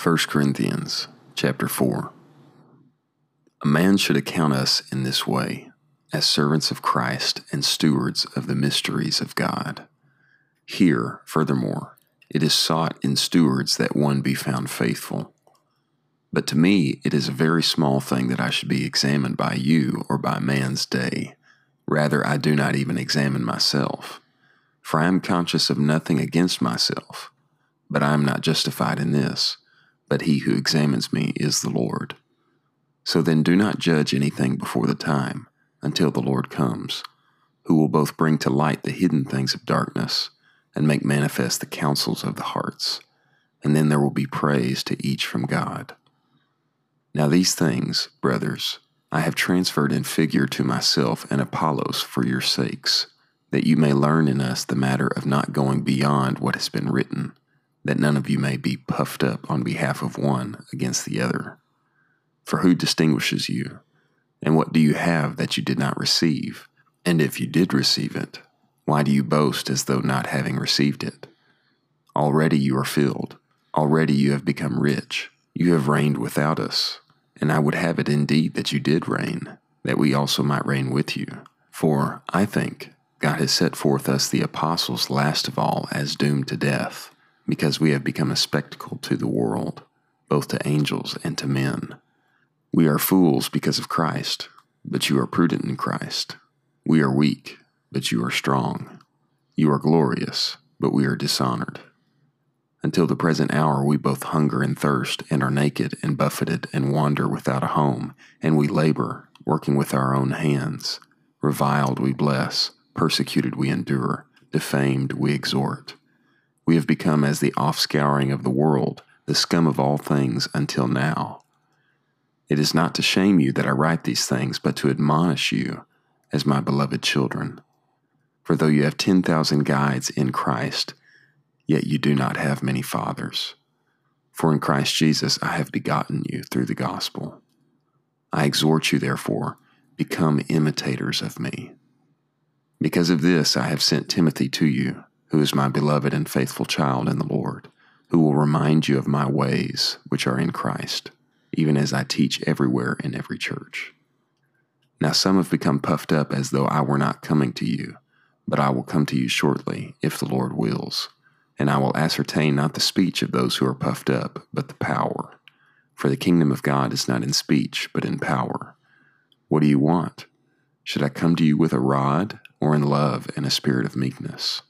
1 Corinthians chapter 4 A man should account us in this way, as servants of Christ and stewards of the mysteries of God. Here, furthermore, it is sought in stewards that one be found faithful. But to me it is a very small thing that I should be examined by you or by man's day. Rather, I do not even examine myself. For I am conscious of nothing against myself, but I am not justified in this but he who examines me is the Lord. So then do not judge anything before the time, until the Lord comes, who will both bring to light the hidden things of darkness and make manifest the counsels of the hearts, and then there will be praise to each from God. Now these things, brothers, I have transferred in figure to myself and Apollos for your sakes, that you may learn in us the matter of not going beyond what has been written that none of you may be puffed up on behalf of one against the other. For who distinguishes you? And what do you have that you did not receive? And if you did receive it, why do you boast as though not having received it? Already you are filled. Already you have become rich. You have reigned without us. And I would have it indeed that you did reign, that we also might reign with you. For, I think, God has set forth us the apostles last of all as doomed to death because we have become a spectacle to the world, both to angels and to men. We are fools because of Christ, but you are prudent in Christ. We are weak, but you are strong. You are glorious, but we are dishonored. Until the present hour, we both hunger and thirst, and are naked and buffeted, and wander without a home, and we labor, working with our own hands. Reviled we bless, persecuted we endure, defamed we exhort. We have become as the offscouring of the world, the scum of all things until now. It is not to shame you that I write these things, but to admonish you as my beloved children. For though you have 10,000 guides in Christ, yet you do not have many fathers. For in Christ Jesus I have begotten you through the gospel. I exhort you, therefore, become imitators of me. Because of this I have sent Timothy to you who is my beloved and faithful child in the Lord, who will remind you of my ways which are in Christ, even as I teach everywhere in every church. Now some have become puffed up as though I were not coming to you, but I will come to you shortly, if the Lord wills, and I will ascertain not the speech of those who are puffed up, but the power. For the kingdom of God is not in speech, but in power. What do you want? Should I come to you with a rod, or in love and a spirit of meekness?